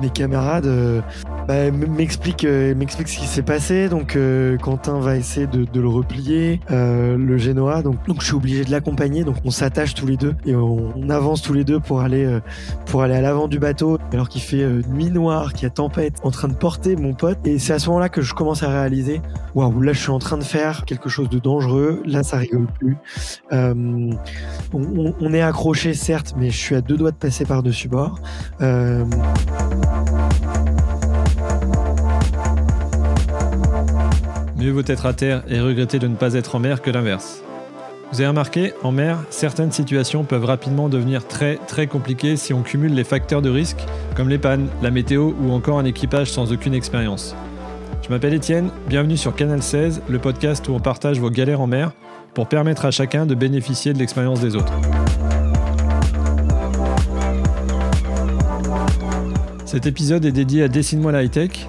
mes camarades bah, m'expliquent m'explique ce qui s'est passé. Donc Quentin va essayer de, de le replier, le Genoa. Donc, donc je suis obligé de l'accompagner. Donc on s'attache tous les deux et on, on, avance tous les deux pour aller pour aller à l'avant du bateau alors qu'il fait nuit noire, qu'il y a tempête, en train de porter mon pote. Et c'est à ce moment-là que je commence à réaliser, waouh, là je suis en train de faire quelque chose de dangereux. Là ça rigole plus. Euh, on, est accroché certes, mais je suis à deux doigts de passer par-dessus bord. Euh, Mieux vaut être à terre et regretter de ne pas être en mer que l'inverse. Vous avez remarqué, en mer, certaines situations peuvent rapidement devenir très très compliquées si on cumule les facteurs de risque, comme les pannes, la météo ou encore un équipage sans aucune expérience. Je m'appelle Étienne, bienvenue sur Canal 16, le podcast où on partage vos galères en mer pour permettre à chacun de bénéficier de l'expérience des autres. Cet épisode est dédié à Dessine-moi la high-tech.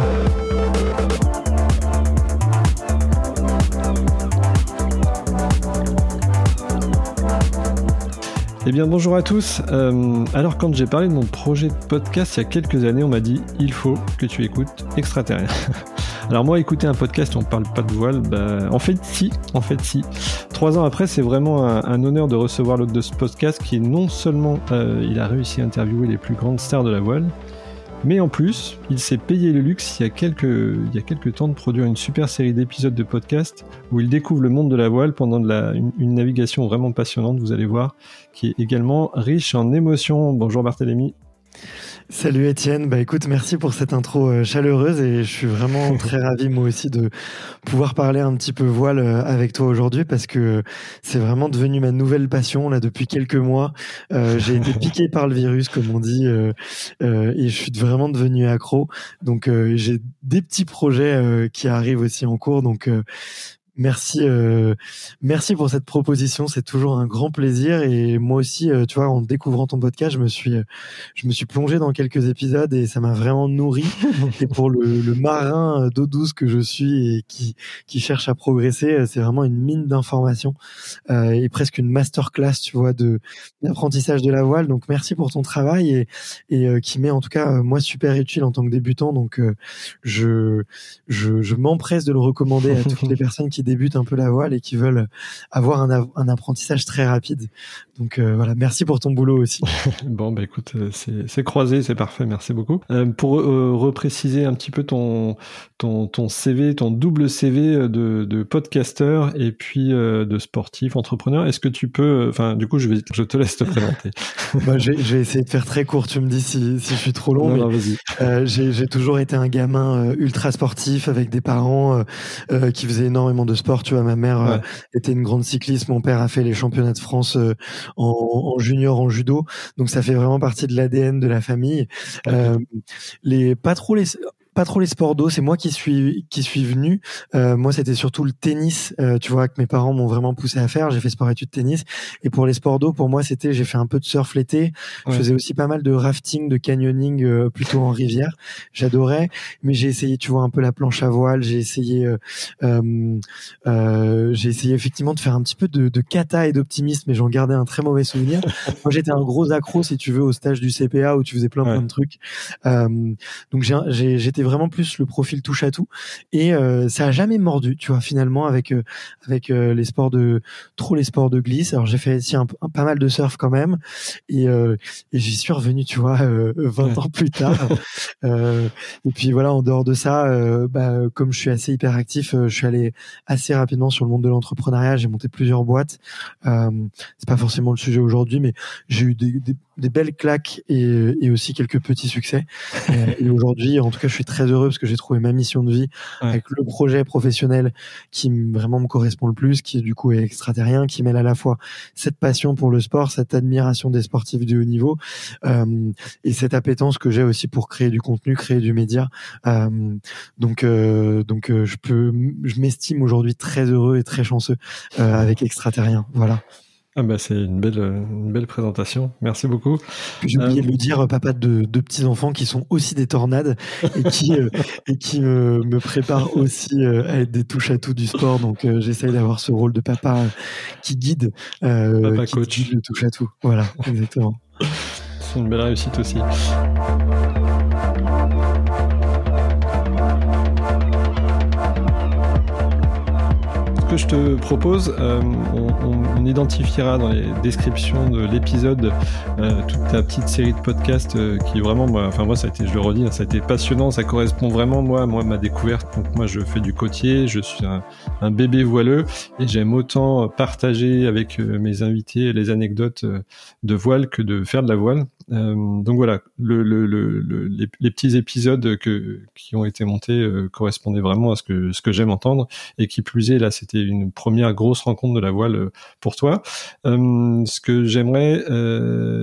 Eh bien bonjour à tous. Euh, alors quand j'ai parlé de mon projet de podcast il y a quelques années, on m'a dit il faut que tu écoutes Extraterrien. Alors moi, écouter un podcast, on parle pas de voile, bah, en fait si, en fait si. Trois ans après, c'est vraiment un, honneur de recevoir l'hôte de ce podcast qui non seulement euh, il a réussi à interviewer les plus grandes stars de la voile, mais en plus, il s'est payé le luxe il y, a quelques, temps de produire une super série d'épisodes de podcast où il découvre le monde de la voile pendant une, navigation vraiment passionnante, vous allez voir, qui est également riche en émotions. Bonjour Barthélémy. Salut Étienne, bah écoute, merci pour cette intro euh, chaleureuse et je suis vraiment très ravi moi aussi de pouvoir parler un petit peu voile euh, avec toi aujourd'hui parce que c'est vraiment devenu ma nouvelle passion là depuis quelques mois. Euh, j'ai été piqué par le virus comme on dit euh, euh, et je suis vraiment devenu accro. Donc j'ai des petits projets qui arrivent aussi en cours donc Merci, euh, merci pour cette proposition. C'est toujours un grand plaisir. Et moi aussi, euh, tu vois, en découvrant ton podcast, je me suis, euh, je me suis plongé dans quelques épisodes et ça m'a vraiment nourri. et pour le, le marin d'eau douce que je suis et qui, qui cherche à progresser, c'est vraiment une mine d'informations et presque une masterclass, tu vois, de d'apprentissage de la voile. Donc merci pour ton travail et, et qui m'est en tout cas moi super utile en tant que débutant. Donc je, je, je m'empresse de le recommander à toutes les personnes qui débutent un peu la voile et qui veulent avoir un, un apprentissage très rapide. Donc euh, voilà, merci pour ton boulot aussi. bon, bah écoute, euh, c'est croisé, c'est parfait, merci beaucoup. Euh, pour repréciser un petit peu ton, ton, ton CV, ton double CV de, de podcasteur et puis de sportif, entrepreneur, est-ce que tu peux, enfin du coup, je, vais, je te laisse te présenter. bah, je, vais, essayer de faire très court, tu me dis si, si je suis trop long. Non, mais, j'ai toujours été un gamin ultra sportif avec des parents qui faisaient énormément de sport. Tu vois, ma mère était une grande cycliste, mon père a fait les championnats de France en, junior en judo. Donc ça fait vraiment partie de l'ADN de la famille. Euh, les pas trop les pas trop les sports d'eau, c'est moi qui suis qui suis venu. Euh, moi, c'était surtout le tennis, euh, tu vois, que mes parents m'ont vraiment poussé à faire. J'ai fait sport études tennis, et pour les sports d'eau, pour moi, c'était j'ai fait un peu de surf l'été. Je faisais aussi pas mal de rafting, de canyoning, euh, plutôt en rivière. J'adorais, mais j'ai essayé, tu vois, un peu la planche à voile. J'ai essayé, euh, euh, j'ai essayé effectivement de faire un petit peu de, de kata et d'optimisme, mais j'en gardais un très mauvais souvenir. moi, j'étais un gros accro, si tu veux, au stage du CPA où tu faisais plein plein de trucs. donc j'ai j'étais vraiment plus le profil touche à tout et euh, ça a jamais mordu, tu vois, finalement avec euh, avec euh, les sports de trop les sports de glisse. Alors j'ai fait aussi un, pas mal de surf quand même et, et j'y suis revenu, tu vois, 20 ans plus tard. et puis voilà, en dehors de ça, bah, comme je suis assez hyperactif, je suis allé assez rapidement sur le monde de l'entrepreneuriat. J'ai monté plusieurs boîtes. c'est pas forcément le sujet aujourd'hui, mais j'ai eu des des belles claques et, et aussi quelques petits succès. et aujourd'hui, en tout cas, je suis très heureux parce que j'ai trouvé ma mission de vie avec le projet professionnel qui vraiment me correspond le plus, qui du coup est extraterrien, qui mêle à la fois cette passion pour le sport, cette admiration des sportifs de haut niveau euh, et cette appétence que j'ai aussi pour créer du contenu, créer du média. Euh, donc, euh, donc je peux, je m'estime aujourd'hui très heureux et très chanceux avec extraterrien. Voilà. Ah bah c'est une belle, une belle présentation. Merci beaucoup. J'ai oublié de le dire, papa de deux petits enfants qui sont aussi des tornades et qui et qui me, me préparent aussi à être des touches à tout du sport. Donc j'essaye d'avoir ce rôle de papa qui guide, papa qui coach, le touche à tout. Voilà, exactement. C'est une belle réussite aussi. Que je te propose, euh, on, identifiera dans les descriptions de l'épisode euh, toute ta petite série de podcasts euh, qui vraiment, moi, enfin moi, ça a été, je le redis, ça a été passionnant, ça correspond vraiment moi, moi, ma découverte. Donc moi, je fais du côtier, je suis un, bébé voileux et j'aime autant partager avec mes invités les anecdotes de voile que de faire de la voile. Euh, donc voilà, le, le, le, les, les, petits épisodes que, qui ont été montés euh, correspondaient vraiment à ce que, ce que j'aime entendre. Et qui plus est, là, c'était une première grosse rencontre de la voile euh, pour toi. ce que j'aimerais,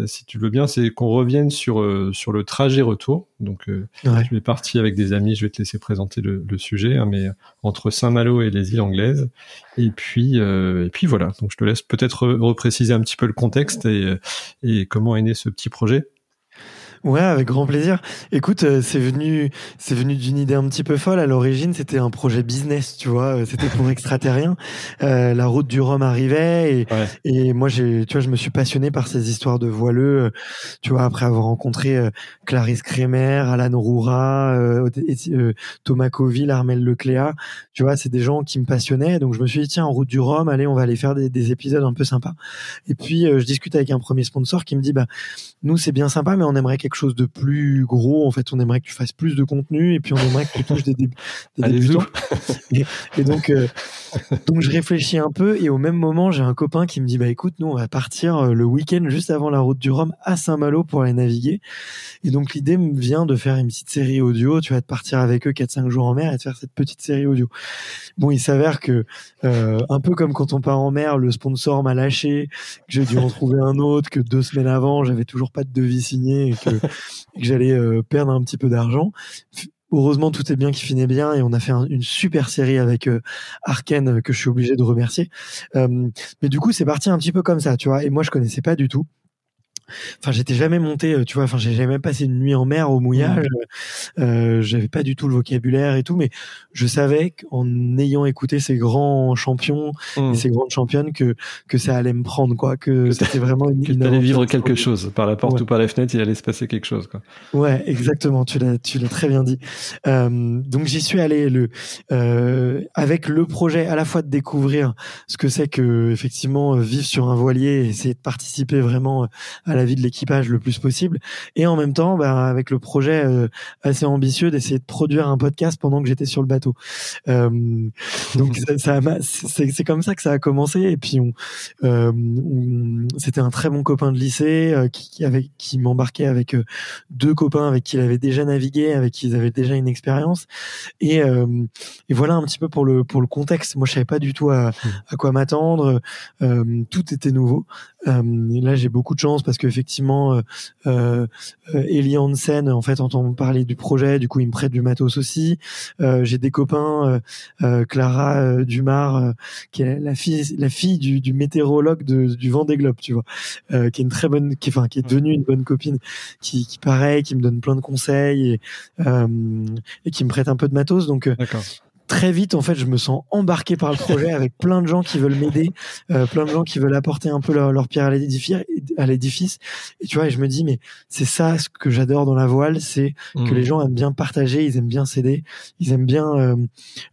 si tu veux bien, c'est qu'on revienne sur, sur le trajet retour. Donc, je vais partir avec des amis, je vais te laisser présenter le, le sujet, hein, mais entre Saint-Malo et les îles anglaises. Et puis, et puis voilà. Donc, je te laisse peut-être repréciser un petit peu le contexte et, et comment est né ce petit projet Ouais, avec grand plaisir. Écoute, euh, c'est venu, c'est venu d'une idée un petit peu folle. À l'origine, c'était un projet business, tu vois. Euh, c'était pour extraterrien. Euh, la route du Rhum arrivait et, et moi, j'ai, tu vois, je me suis passionné par ces histoires de voileux. Euh, tu vois, après avoir rencontré Clarisse Kremer, Alan Roura, Thomas Coville, Armel Lecléa. Tu vois, c'est des gens qui me passionnaient. Donc, je me suis dit, tiens, en route du Rhum, allez, on va aller faire des, des épisodes un peu sympas. Et puis, je discute avec un premier sponsor qui me dit, bah, nous, c'est bien sympa, mais on aimerait quelque chose de plus gros. En fait, on aimerait que tu fasses plus de contenu et puis on aimerait que tu touches des, des, débutants. et, donc, euh, donc je réfléchis un peu et au même moment, j'ai un copain qui me dit bah écoute, nous on va partir euh, le week-end juste avant la route du Rhum à Saint-Malo pour aller naviguer. Et donc l'idée me vient de faire une petite série audio. Tu vas te partir avec eux 4-5 jours en mer et de faire cette petite série audio. Bon, il s'avère que euh, un peu comme quand on part en mer, le sponsor m'a lâché, que j'ai dû en trouver un autre, que deux semaines avant, j'avais toujours pas de devis signé et que que j'allais euh, perdre un petit peu d'argent. Heureusement, tout est bien qui finit bien et on a fait une super série avec euh, Arken euh, que je suis obligé de remercier. mais du coup, c'est parti un petit peu comme ça, tu vois. Et moi, je connaissais pas du tout. Enfin, j'étais jamais monté, euh, tu vois. Enfin, j'ai jamais passé une nuit en mer au mouillage. Mmh. Euh, J'avais pas du tout le vocabulaire et tout, mais je savais qu'en ayant écouté ces grands champions et mmh. ces grandes championnes que que ça allait me prendre, quoi. Que, c'était vraiment une. Que allais vivre quelque chose par la porte ou par la fenêtre, il allait se passer quelque chose, quoi. Ouais, exactement. Tu l'as, tu l'as très bien dit. Euh, donc j'y suis allé le euh, avec le projet à la fois de découvrir ce que c'est que effectivement vivre sur un voilier, et essayer de participer vraiment à la vie de l'équipage le plus possible, et en même temps, bah, avec le projet euh, assez ambitieux d'essayer de produire un podcast pendant que j'étais sur le bateau. Euh, donc ça, ça c'est comme ça que ça a commencé, et puis on, euh, c'était un très bon copain de lycée qui, qui, avait qui m'embarquait avec deux copains avec qui il avait déjà navigué, avec qui ils avaient déjà une expérience, et, et voilà un petit peu pour le pour le contexte. Moi, je savais pas du tout à, à quoi m'attendre. tout était nouveau. là, j'ai beaucoup de chance parce que effectivement, euh, euh, Eli Hansen en fait entend parler du projet, du coup il me prête du matos aussi. Euh, j'ai des copains, euh, Clara Dumar, qui est la fille, la fille du, du météorologue de, du Vendée Globe, tu vois, qui est une très bonne, qui, enfin qui est devenue une bonne copine, qui, qui pareil, qui me donne plein de conseils et, et qui me prête un peu de matos. Donc très vite, en fait, je me sens embarqué par le projet avec plein de gens qui veulent m'aider, euh, plein de gens qui veulent apporter un peu leur, pierre à l'édifice. Et tu vois, et je me dis, mais c'est ça ce que j'adore dans la voile, c'est que mmh. les gens aiment bien partager, ils aiment bien s'aider, ils aiment bien euh,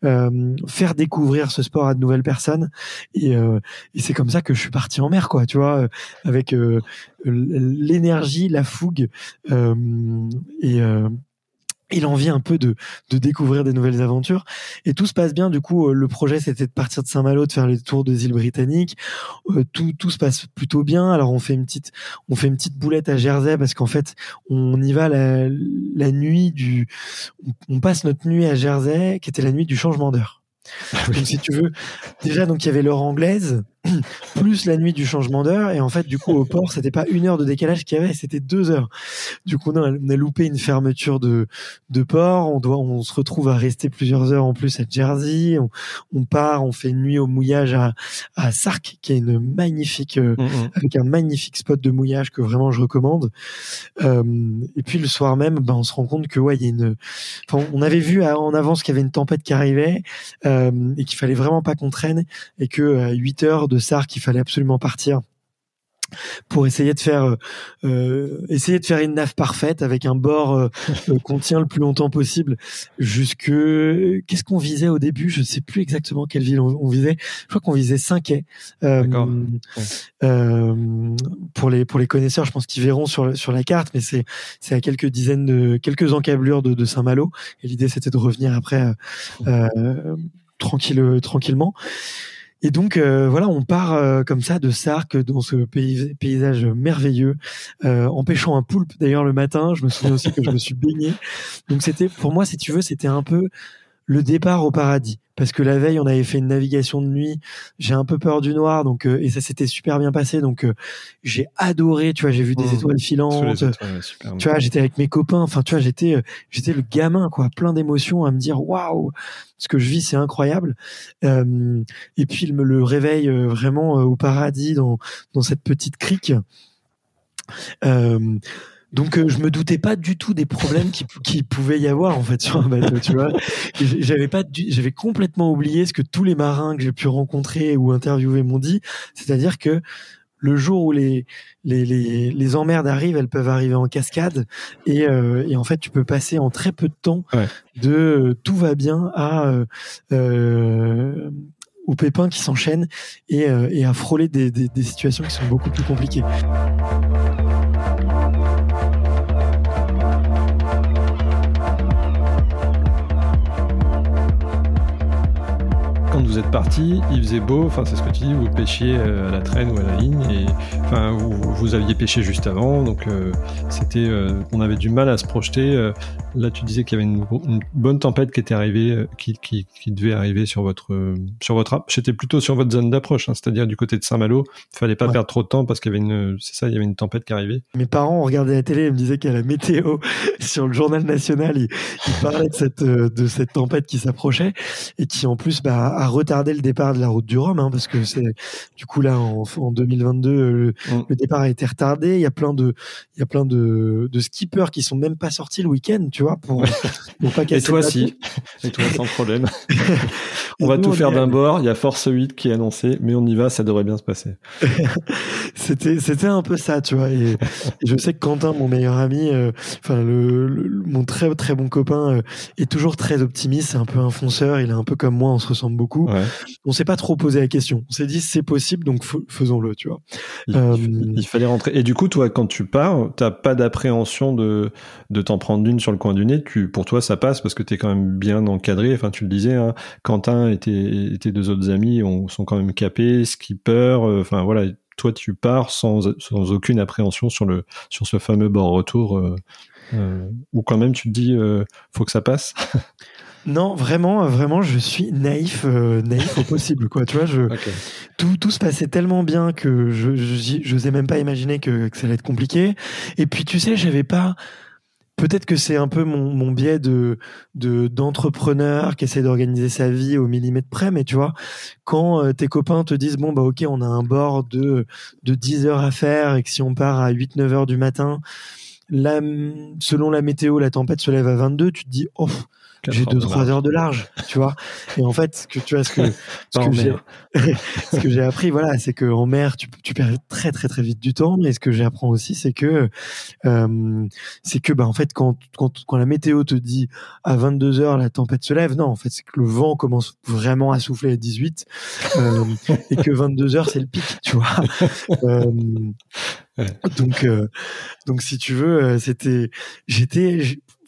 euh, faire découvrir ce sport à de nouvelles personnes. Et, et c'est comme ça que je suis parti en mer, quoi, tu vois, avec l'énergie, la fougue et il a envie un peu de, de découvrir des nouvelles aventures. Et tout se passe bien. Du coup, euh, le projet, c'était de partir de Saint-Malo, de faire les tours des îles britanniques. Euh, tout, tout se passe plutôt bien. Alors, on fait une petite, on fait une petite boulette à Jersey parce qu'en fait, on y va la, la nuit du, on passe notre nuit à Jersey, qui était la nuit du changement d'heure. Ah donc, si tu veux, déjà, donc il y avait l'heure anglaise, plus la nuit du changement d'heure, et en fait, du coup, au port, c'était pas une heure de décalage qu'il y avait, c'était deux heures. Du coup, on a, on a loupé une fermeture de, de port, on doit, on se retrouve à rester plusieurs heures en plus à Jersey, on, on part, on fait une nuit au mouillage à, à Sark, qui est une magnifique, euh, mm, mm. avec un magnifique spot de mouillage que vraiment je recommande. Euh, et puis le soir même, ben, on se rend compte que ouais, il y a une, enfin, on avait vu en avance qu'il y avait une tempête qui arrivait. Euh, euh, et qu'il fallait vraiment pas qu'on traîne et que à 8 heures de SAR qu'il fallait absolument partir pour essayer de faire euh, euh, essayer de faire une nave parfaite avec un bord euh, qu'on tient le plus longtemps possible jusque qu'est-ce qu'on visait au début? Je ne sais plus exactement quelle ville on, visait. Je crois qu'on visait Cinquet euh, pour les pour les connaisseurs je pense qu'ils verront sur sur la carte mais c'est c'est à quelques dizaines de quelques encablures de, de Saint-Malo. Et l'idée c'était de revenir après tranquille tranquillement et donc euh, voilà, on part euh, comme ça de Sark dans ce paysage merveilleux, euh, un poulpe d'ailleurs le matin. Je me souviens aussi que je me suis baigné. Donc c'était pour moi, si tu veux, c'était un peu le départ au paradis. Parce que la veille on avait fait une navigation de nuit. J'ai un peu peur du noir donc euh, et ça s'était super bien passé. Donc euh, j'ai adoré tu vois j'ai vu des mmh. étoiles filantes. Tu vois j'étais avec mes copains. Enfin tu vois j'étais euh, j'étais le gamin quoi plein d'émotions à me dire waouh ce que je vis c'est incroyable. Et puis il me le réveille vraiment au paradis dans dans cette petite crique donc euh, je me doutais pas du tout des problèmes qui, qui pouvait y avoir en fait sur un bateau, tu vois. J'avais pas, j'avais complètement oublié ce que tous les marins que j'ai pu rencontrer ou interviewer m'ont dit, c'est-à-dire que le jour où les, les, les, les, emmerdes arrivent, elles peuvent arriver en cascade et, euh, et en fait tu peux passer en très peu de temps de euh, tout va bien à euh, aux pépins qui s'enchaînent et, et à frôler des, des, des situations qui sont beaucoup plus compliquées. Vous êtes parti, il faisait beau, enfin c'est ce que tu dis, vous pêchiez euh, à la traîne ou à la ligne, et enfin vous, vous aviez pêché juste avant, donc euh, c'était, euh, on avait du mal à se projeter. là, tu disais qu'il y avait une, bonne tempête qui était arrivée, qui, qui, qui, devait arriver sur votre, sur votre, j'étais plutôt sur votre zone d'approche, hein, c'est-à-dire du côté de Saint-Malo. Il fallait pas perdre trop de temps parce qu'il y avait une, c'est ça, il y avait une tempête qui arrivait. Mes parents regardaient la télé et me disaient qu'il y a la météo sur le journal national, ils, parlaient de cette, de cette tempête qui s'approchait et qui en plus bah, a retardé le départ de la route du Rhum, hein, parce que c'est du coup là en, en 2022 le, mm. le, départ a été retardé. Il y a plein de il y a plein de, de skippers qui sont même pas sortis le week-end, tu vois, pour, pour pas casser. Et toi si, et toi sans problème. on va tout faire d'un bord. Il y a Force 8 qui est annoncé, mais on y va, ça devrait bien se passer. c'était c'était un peu ça, tu vois. Et, je sais que Quentin, mon meilleur ami, euh, enfin le, mon très très bon copain, euh, est toujours très optimiste. C'est un peu un fonceur. Il est un peu comme moi. On se ressemble beaucoup. On On s'est pas trop posé la question. On s'est dit c'est possible, donc faisons-le, tu vois. Euh, il, fallait rentrer. Et du coup, toi, quand tu pars, t'as pas d'appréhension de de t'en prendre une sur le coin du nez. Tu, pour toi, ça passe parce que tu es quand même bien encadré. Enfin, tu le disais, hein, Quentin et tes, deux autres amis ont, sont quand même capés, skipper. Euh, enfin voilà, toi, tu pars sans sans aucune appréhension sur le sur ce fameux bord retour. Euh, ou quand même tu te dis faut que ça passe? Non, vraiment, vraiment, je suis naïf, euh, naïf au possible, quoi. Tu vois, je, tout, tout se passait tellement bien que je, je, n'osais même pas imaginer que, que ça allait être compliqué. Et puis, tu sais, j'avais pas, peut-être que c'est un peu mon, biais de d'entrepreneur qui essaie d'organiser sa vie au millimètre près mais tu vois quand euh, tes copains te disent bon bah OK on a un bord de de 10 heures à faire et que si on part à 8 9 heures du matin là selon la météo la tempête se lève à 22 tu te dis oh j'ai deux trois heures de large, tu vois. Et en fait, ce que tu vois, ce que ce que j'ai appris, voilà, c'est que en mer, tu, tu perds très très très vite du temps. Et ce que j'apprends aussi, c'est que euh, c'est que bah en fait quand quand quand la météo te dit à 22 heures la tempête se lève, non, en fait c'est que le vent commence vraiment à souffler à 18 euh, et que 22 heures c'est le pic, tu vois. Euh, donc, euh, donc si tu veux, c'était, j'étais,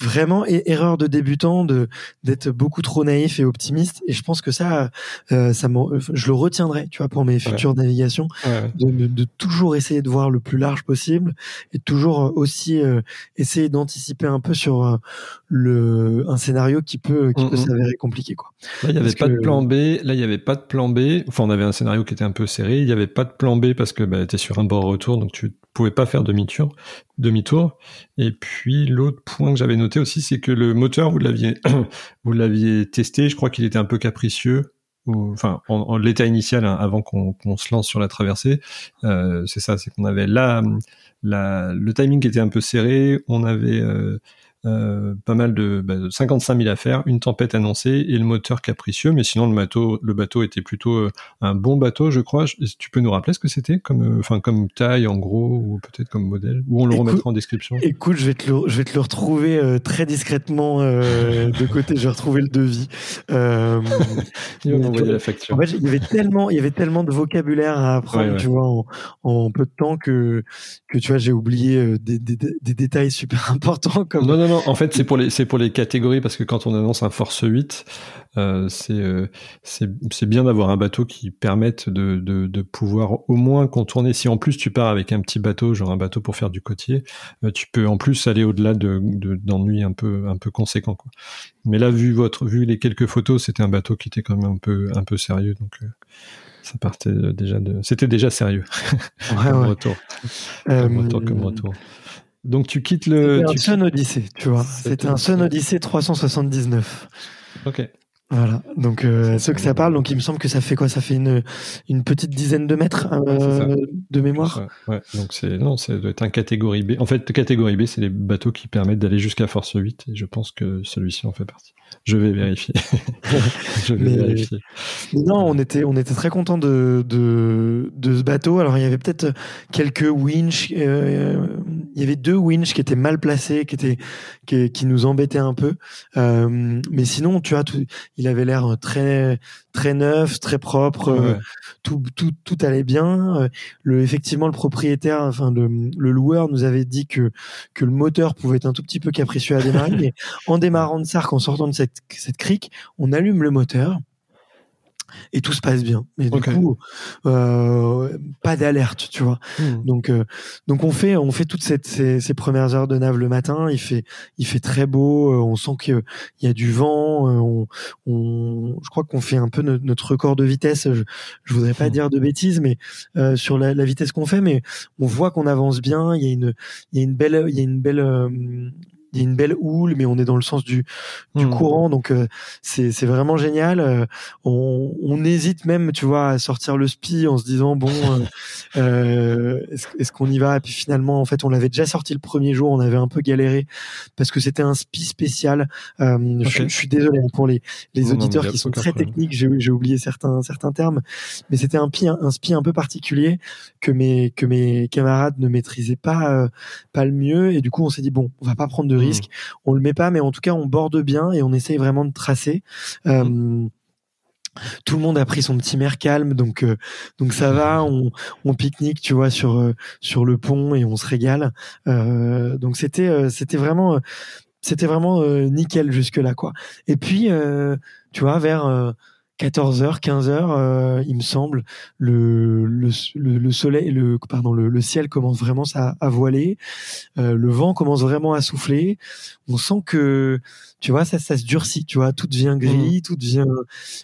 vraiment erreur de débutant de d'être beaucoup trop naïf et optimiste. Et je pense que ça euh, ça je le retiendrai tu vois pour mes futures navigations De, de, toujours essayer de voir le plus large possible et toujours euh, aussi euh, essayer d'anticiper un peu sur euh, le un scénario qui peut qui peut mm, mm. s'avérer compliqué quoi là il y avait pas de plan B là il y avait pas de plan B enfin on avait un scénario qui était un peu serré il y avait pas de plan B parce que bah, tu es sur un bord retour donc tu pouvais pas faire demi-tour demi-tour et puis l'autre point que j'avais noté aussi, c'est que le moteur, vous l'aviez, vous l'aviez testé. Je crois qu'il était un peu capricieux. enfin, en, l'état initial, hein, avant qu'on se lance sur la traversée, euh, c'est ça, c'est qu'on avait là, la, le timing était un peu serré. On avait euh, euh, pas mal de bah, 55 000 affaires, une tempête annoncée et le moteur capricieux. Mais sinon, le bateau, le bateau était plutôt euh, un bon bateau, je crois. Tu peux nous rappeler ce que c'était comme, euh, enfin, comme taille en gros ou peut-être comme modèle? Ou on le remettra en description? Écoute, je vais te le, je vais te le retrouver très discrètement de côté. Je vais retrouver le devis. La facture. En fait, il y avait tellement, il y avait tellement de vocabulaire à apprendre, tu vois, en, peu de temps que que tu vois, j'ai oublié des, des, des, détails super importants comme. Non, non, non en fait, c'est pour les c'est pour les catégories parce que quand on annonce un Force 8, euh, euh, c'est c'est bien d'avoir un bateau qui permette de, de, de pouvoir au moins contourner. Si en plus tu pars avec un petit bateau, genre un bateau pour faire du côtier, euh, tu peux en plus aller au-delà de d'ennuis un peu un peu conséquents quoi. Mais là, vu votre vu les quelques photos, c'était un bateau qui était quand même un peu un peu sérieux donc. Euh, ça partait déjà de. C'était déjà sérieux. Ouais, comme, Retour. comme retour. Comme retour. Donc tu quittes le. Un Sun Odyssey, tu vois. C'était un Sun Odyssey 379. Ok. Voilà, donc euh, ceux que ça parle, donc il me semble que ça fait quoi? Ça fait une, une petite dizaine de mètres euh, de mémoire. Ouais, donc c'est non, ça doit être un catégorie B. En fait, catégorie B, c'est les bateaux qui permettent d'aller jusqu'à force 8, et je pense que celui-ci en fait partie. Je vais vérifier. je vais vérifier. non, on était, on était très content de, de, de, ce bateau. Alors, il y avait peut-être quelques winches. Euh, il y avait deux winches qui étaient mal placés, qui étaient, qui, qui nous embêtaient un peu. Euh, mais sinon, tu vois, tout, il avait l'air très, très neuf, très propre. Euh, tout, tout, tout allait bien. Euh, le, effectivement, le propriétaire, enfin le, le loueur, nous avait dit que que le moteur pouvait être un tout petit peu capricieux à démarrer. mais en démarrant de Sark, en sortant de cette cette crique, on allume le moteur et tout se passe bien. Mais du coup, euh, pas d'alerte, tu vois. Hmm. Donc, euh, donc on fait, on fait toutes cette, ces, ces, premières heures de nav le matin. Il fait, il fait très beau. Euh, on sent qu'il y a du vent. Euh, on, on je crois qu'on fait un peu notre, record de vitesse. Je, je voudrais pas hmm. dire de bêtises, mais euh, sur la, la vitesse qu'on fait, mais on voit qu'on avance bien. Il y a une, il y a une belle, il y a une belle il y a une belle houle, mais on est dans le sens du, du hmm. courant, donc euh, c'est c'est vraiment génial. Euh, on, on, hésite même, tu vois, à sortir le spi en se disant bon, euh, euh est-ce qu'on y va? Et puis finalement, en fait, on l'avait déjà sorti le premier jour, on avait un peu galéré parce que c'était un spi spécial. Je, suis désolé pour les les auditeurs qui sont très techniques, j'ai oublié certains certains termes, mais c'était un, un spi un peu particulier que mes que mes camarades ne maîtrisaient pas pas le mieux, et du coup, on s'est dit bon, on va pas prendre de Mmh. Risque. On le met pas, mais en tout cas, on borde bien et on essaye vraiment de tracer. Mmh. Euh, tout le monde a pris son petit mer calme, donc euh, donc ça va. On, on pique-nique, tu vois, sur euh, sur le pont et on se régale. donc c'était c'était vraiment c'était vraiment nickel jusque là quoi. Et puis tu vois vers 14h, 15h, euh, il me semble, le, le, le, soleil, le, pardon, le, le, ciel commence vraiment à, à voiler, euh, le vent commence vraiment à souffler. On sent que, tu vois, ça, ça se durcit, tu vois, tout devient gris, mmh. tout devient,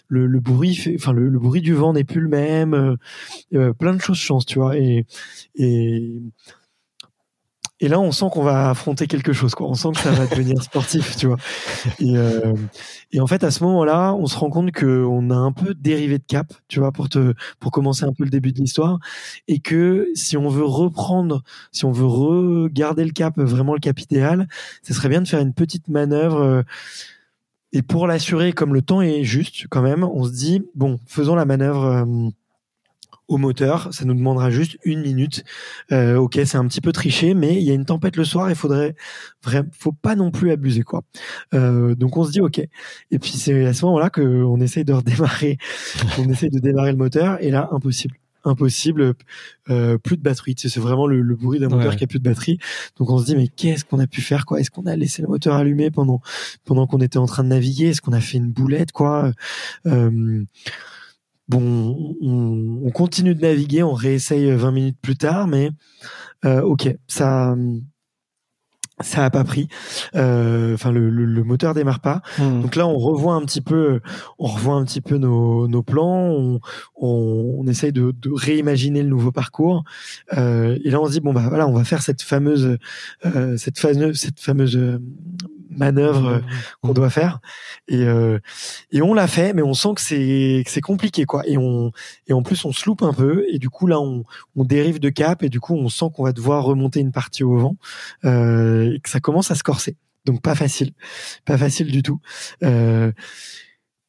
le, le bruit, fait, enfin, le, bruit du vent n'est plus le même. Euh, plein de choses changent, tu vois, et, et et là, on sent qu'on va affronter quelque chose. Quoi. On sent que ça va devenir sportif, tu vois. Et, euh, et, en fait, à ce moment-là, on se rend compte qu'on a un peu dérivé de cap, tu vois, pour te pour commencer un peu le début de l'histoire, et que si on veut reprendre, si on veut regarder le cap, vraiment le cap idéal, ce serait bien de faire une petite manœuvre. Euh, et pour l'assurer, comme le temps est juste, quand même, on se dit bon, faisons la manœuvre. Euh, au moteur. Ça nous demandera juste une minute. Euh, ok, c'est un petit peu triché, mais il y a une tempête le soir. Il faudrait vraiment, faut pas non plus abuser quoi. Euh, donc on se dit ok. Et puis c'est à ce moment-là qu'on essaye de redémarrer, on essaye de démarrer le moteur. Et là, impossible impossible, plus de batterie. c'est vraiment le, bruit d'un moteur qui a plus de batterie. Donc on se dit mais qu'est-ce qu'on a pu faire quoi? Est-ce qu'on a laissé le moteur allumé pendant pendant qu'on était en train de naviguer? Est-ce qu'on a fait une boulette quoi? Bon, on, continue de naviguer, on réessaye 20 minutes plus tard, mais ok, ça ça a pas pris. Euh, enfin, le, le, le, moteur démarre pas. Hmm. Donc là, on revoit un petit peu, on revoit un petit peu nos, nos plans. On, on, on essaye de, de, réimaginer le nouveau parcours. Euh, et là, on se dit bon bah voilà, on va faire cette fameuse, euh, cette fameuse, cette fameuse manœuvre euh, qu'on doit faire. Et euh, et on l'a fait mais on sent que c'est c'est compliqué quoi. Et on et en plus on se loupe un peu. Et du coup là on on dérive de cap et du coup on sent qu'on va devoir remonter une partie au vent euh, et que ça commence à se corser. Donc pas facile. Pas facile du tout. Euh,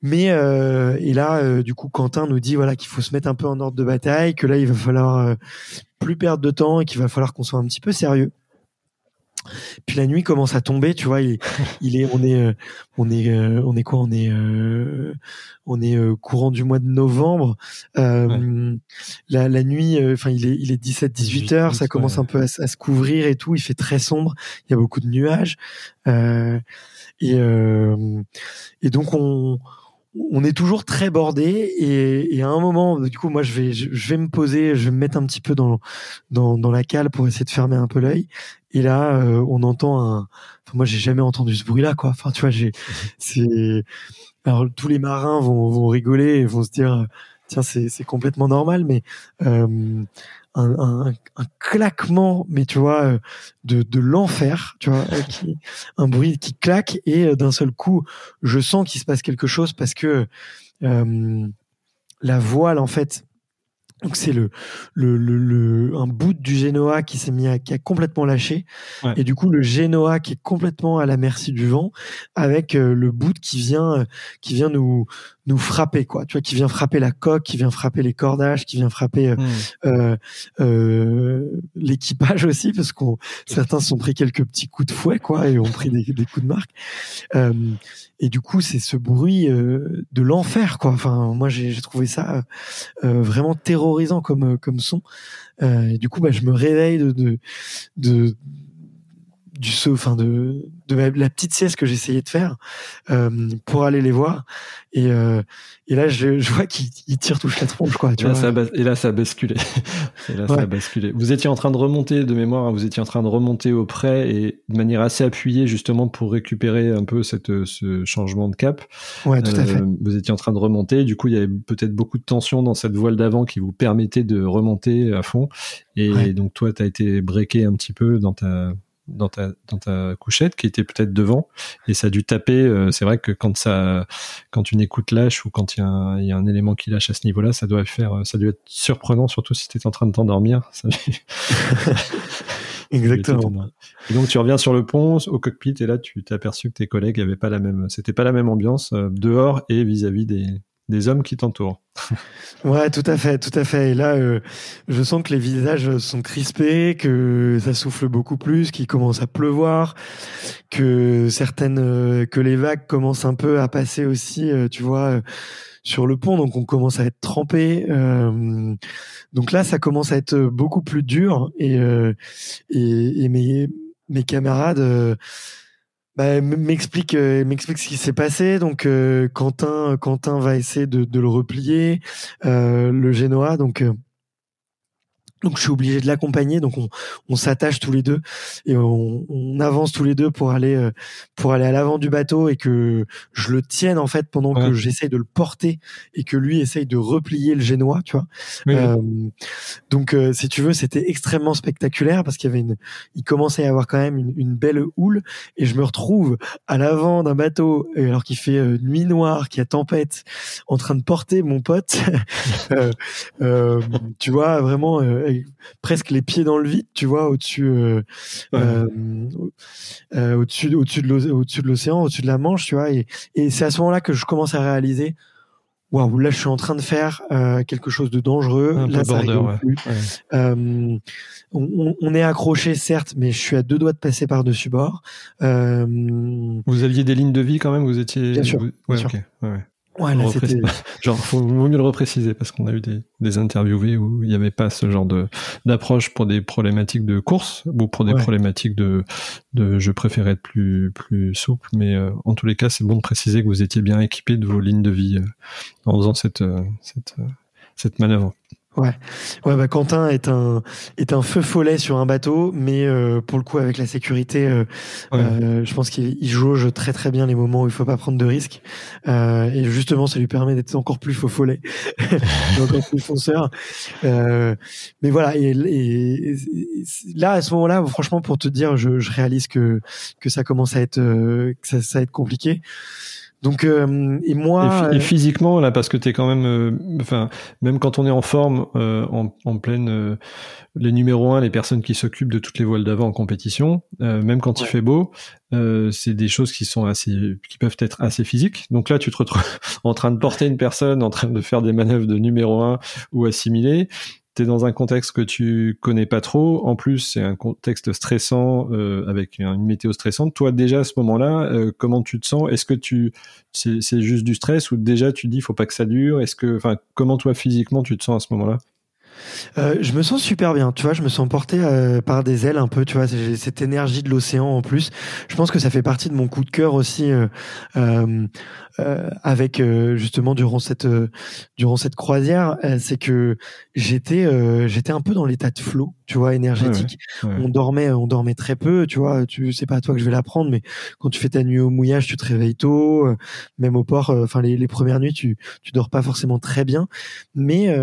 mais euh, et là, du coup, Quentin nous dit voilà qu'il faut se mettre un peu en ordre de bataille, que là il va falloir plus perdre de temps et qu'il va falloir qu'on soit un petit peu sérieux. Puis la nuit commence à tomber, tu vois. Il, il est, on est, euh, on est, euh, on est quoi On est, euh, on est courant du mois de novembre. Euh, la, la, nuit, enfin, il est, il est 17-18 heures. Ça commence un peu à, se couvrir et tout. Il fait très sombre. Il y a beaucoup de nuages. et, et donc on on est toujours très bordé et, et, à un moment, du coup, moi, je vais, je, vais me poser, je vais me mettre un petit peu dans, dans, dans la cale pour essayer de fermer un peu l'œil. Et là, euh, on entend un. Enfin, moi, j'ai jamais entendu ce bruit-là, quoi. Enfin, tu vois, j'ai. C'est. Alors, tous les marins vont, vont rigoler et vont se dire, tiens, c'est, c'est complètement normal, mais euh, un, un, claquement, mais tu vois, euh, de, de l'enfer, tu vois, euh, un bruit qui claque et euh, d'un seul coup, je sens qu'il se passe quelque chose parce que la voile, en fait, donc c'est le, le, le, un bout du Genoa qui s'est mis à, qui a complètement lâché. Et du coup le Genoa qui est complètement à la merci du vent avec le bout qui vient qui vient nous nous frapper quoi. Tu vois qui vient frapper la coque qui vient frapper les cordages qui vient frapper euh, hmm. euh, euh, l'équipage aussi parce qu'on certains se sont pris quelques petits coups de fouet quoi et ont pris des, des coups de marque. Euh, et du coup c'est ce bruit euh, de l'enfer quoi. Enfin moi j'ai trouvé ça euh, vraiment terrorisant comme comme son. Et du coup bah je me réveille de, de, de du saut, enfin de, de la petite sieste que j'essayais de faire euh, pour aller les voir. Et, euh, et là, je, je vois qu'ils tirent touche la tronche, quoi. Tu et, là, Ça a, et là, ça a basculé. et là, ça a basculé. Vous étiez en train de remonter de mémoire, hein, vous étiez en train de remonter au près et de manière assez appuyée, justement, pour récupérer un peu cette, ce changement de cap. Ouais, tout à fait. Euh, vous étiez en train de remonter. Du coup, il y avait peut-être beaucoup de tension dans cette voile d'avant qui vous permettait de remonter à fond. Et donc, toi, tu as été breaké un petit peu dans ta dans ta dans ta couchette qui était peut-être devant et ça a dû taper euh, c'est vrai que quand ça quand une écoute lâche ou quand il y, a un, y a un élément qui lâche à ce niveau-là ça doit faire ça doit être surprenant surtout si tu es en train de t'endormir. Exactement. et donc tu reviens sur le pont au cockpit et là tu t'es aperçu que tes collègues avaient pas la même c'était pas la même ambiance euh, dehors et vis-à-vis des des hommes qui t'entourent. ouais, tout à fait, tout à fait. Et là, euh, je sens que les visages sont crispés, que ça souffle beaucoup plus, qu'il commence à pleuvoir, que certaines, euh, que les vagues commencent un peu à passer aussi, euh, tu vois, sur le pont. Donc on commence à être trempé. donc là, ça commence à être beaucoup plus dur. Et, et, et mes, mes camarades bah, m'explique euh, m'explique ce qui s'est passé. Donc euh, Quentin Quentin va essayer de, de le replier euh, le Génois. Donc donc je suis obligé de l'accompagner, donc on, on s'attache tous les deux et on, on, avance tous les deux pour aller euh, pour aller à l'avant du bateau et que je le tienne en fait pendant que j'essaye de le porter et que lui essaye de replier le génois, tu vois. Euh, donc euh, si tu veux, c'était extrêmement spectaculaire parce qu'il y avait une, il commençait à y avoir quand même une, une belle houle et je me retrouve à l'avant d'un bateau alors qu'il fait euh, nuit noire, qu'il y a tempête, en train de porter mon pote. tu vois vraiment presque les pieds dans le vide, tu vois, au-dessus, euh, euh, euh, au-dessus, au-dessus de l'océan, au-dessus de la Manche, tu vois. Et, et c'est à ce moment-là que je commence à réaliser, waouh, là, je suis en train de faire quelque chose de dangereux. Un là, border, on, on, est accroché, certes, mais je suis à deux doigts de passer par-dessus bord. Vous aviez des lignes de vie quand même, vous étiez. Bien sûr. Ouais, bien sûr. Ouais, là, Genre, faut mieux le repréciser parce qu'on a eu des, des interviewés où il n'y avait pas ce genre de d'approche pour des problématiques de course ou pour des problématiques de, de je préférais être plus plus souple. Mais euh, en tous les cas, c'est bon de préciser que vous étiez bien équipé de vos lignes de vie euh, en faisant cette cette cette manœuvre. Ouais, ouais. Bah Quentin est un est un feu follet sur un bateau, mais euh, pour le coup avec la sécurité, euh, euh, je pense qu'il jauge très très bien les moments où il faut pas prendre de risques. et justement, ça lui permet d'être encore plus feu follet, encore plus fonceur. mais voilà. Et, et, là, à ce moment-là, franchement, pour te dire, je, je réalise que que ça commence à être que ça, ça va être compliqué. Donc euh, et moi et, physiquement là parce que tu es quand même euh, enfin même quand on est en forme euh, en, en, pleine les numéros 1 les personnes qui s'occupent de toutes les voiles d'avant en compétition même quand il fait beau c'est des choses qui sont assez qui peuvent être assez physiques. Donc là tu te retrouves en train de porter une personne en train de faire des manœuvres de numéro 1 ou assimiler t'es dans un contexte que tu connais pas trop. En plus, c'est un contexte stressant euh, avec une météo stressante. Toi, déjà à ce moment-là, euh, comment tu te sens? Est-ce que tu c'est juste du stress ou déjà tu dis faut pas que ça dure? Est-ce que enfin comment toi physiquement tu te sens à ce moment-là? Euh, je me sens super bien, tu vois, je me sens porté euh, par des ailes un peu, tu vois, j'ai cette énergie de l'océan en plus. Je pense que ça fait partie de mon coup de cœur aussi euh, euh, euh avec justement durant cette durant cette croisière, c'est que j'étais j'étais un peu dans l'état de flow, tu vois, énergétique. On dormait on dormait très peu, tu vois, tu c'est pas à toi que je vais l'apprendre, mais quand tu fais ta nuit au mouillage, tu te réveilles tôt, même au port, enfin les, les premières nuits, tu tu dors pas forcément très bien, mais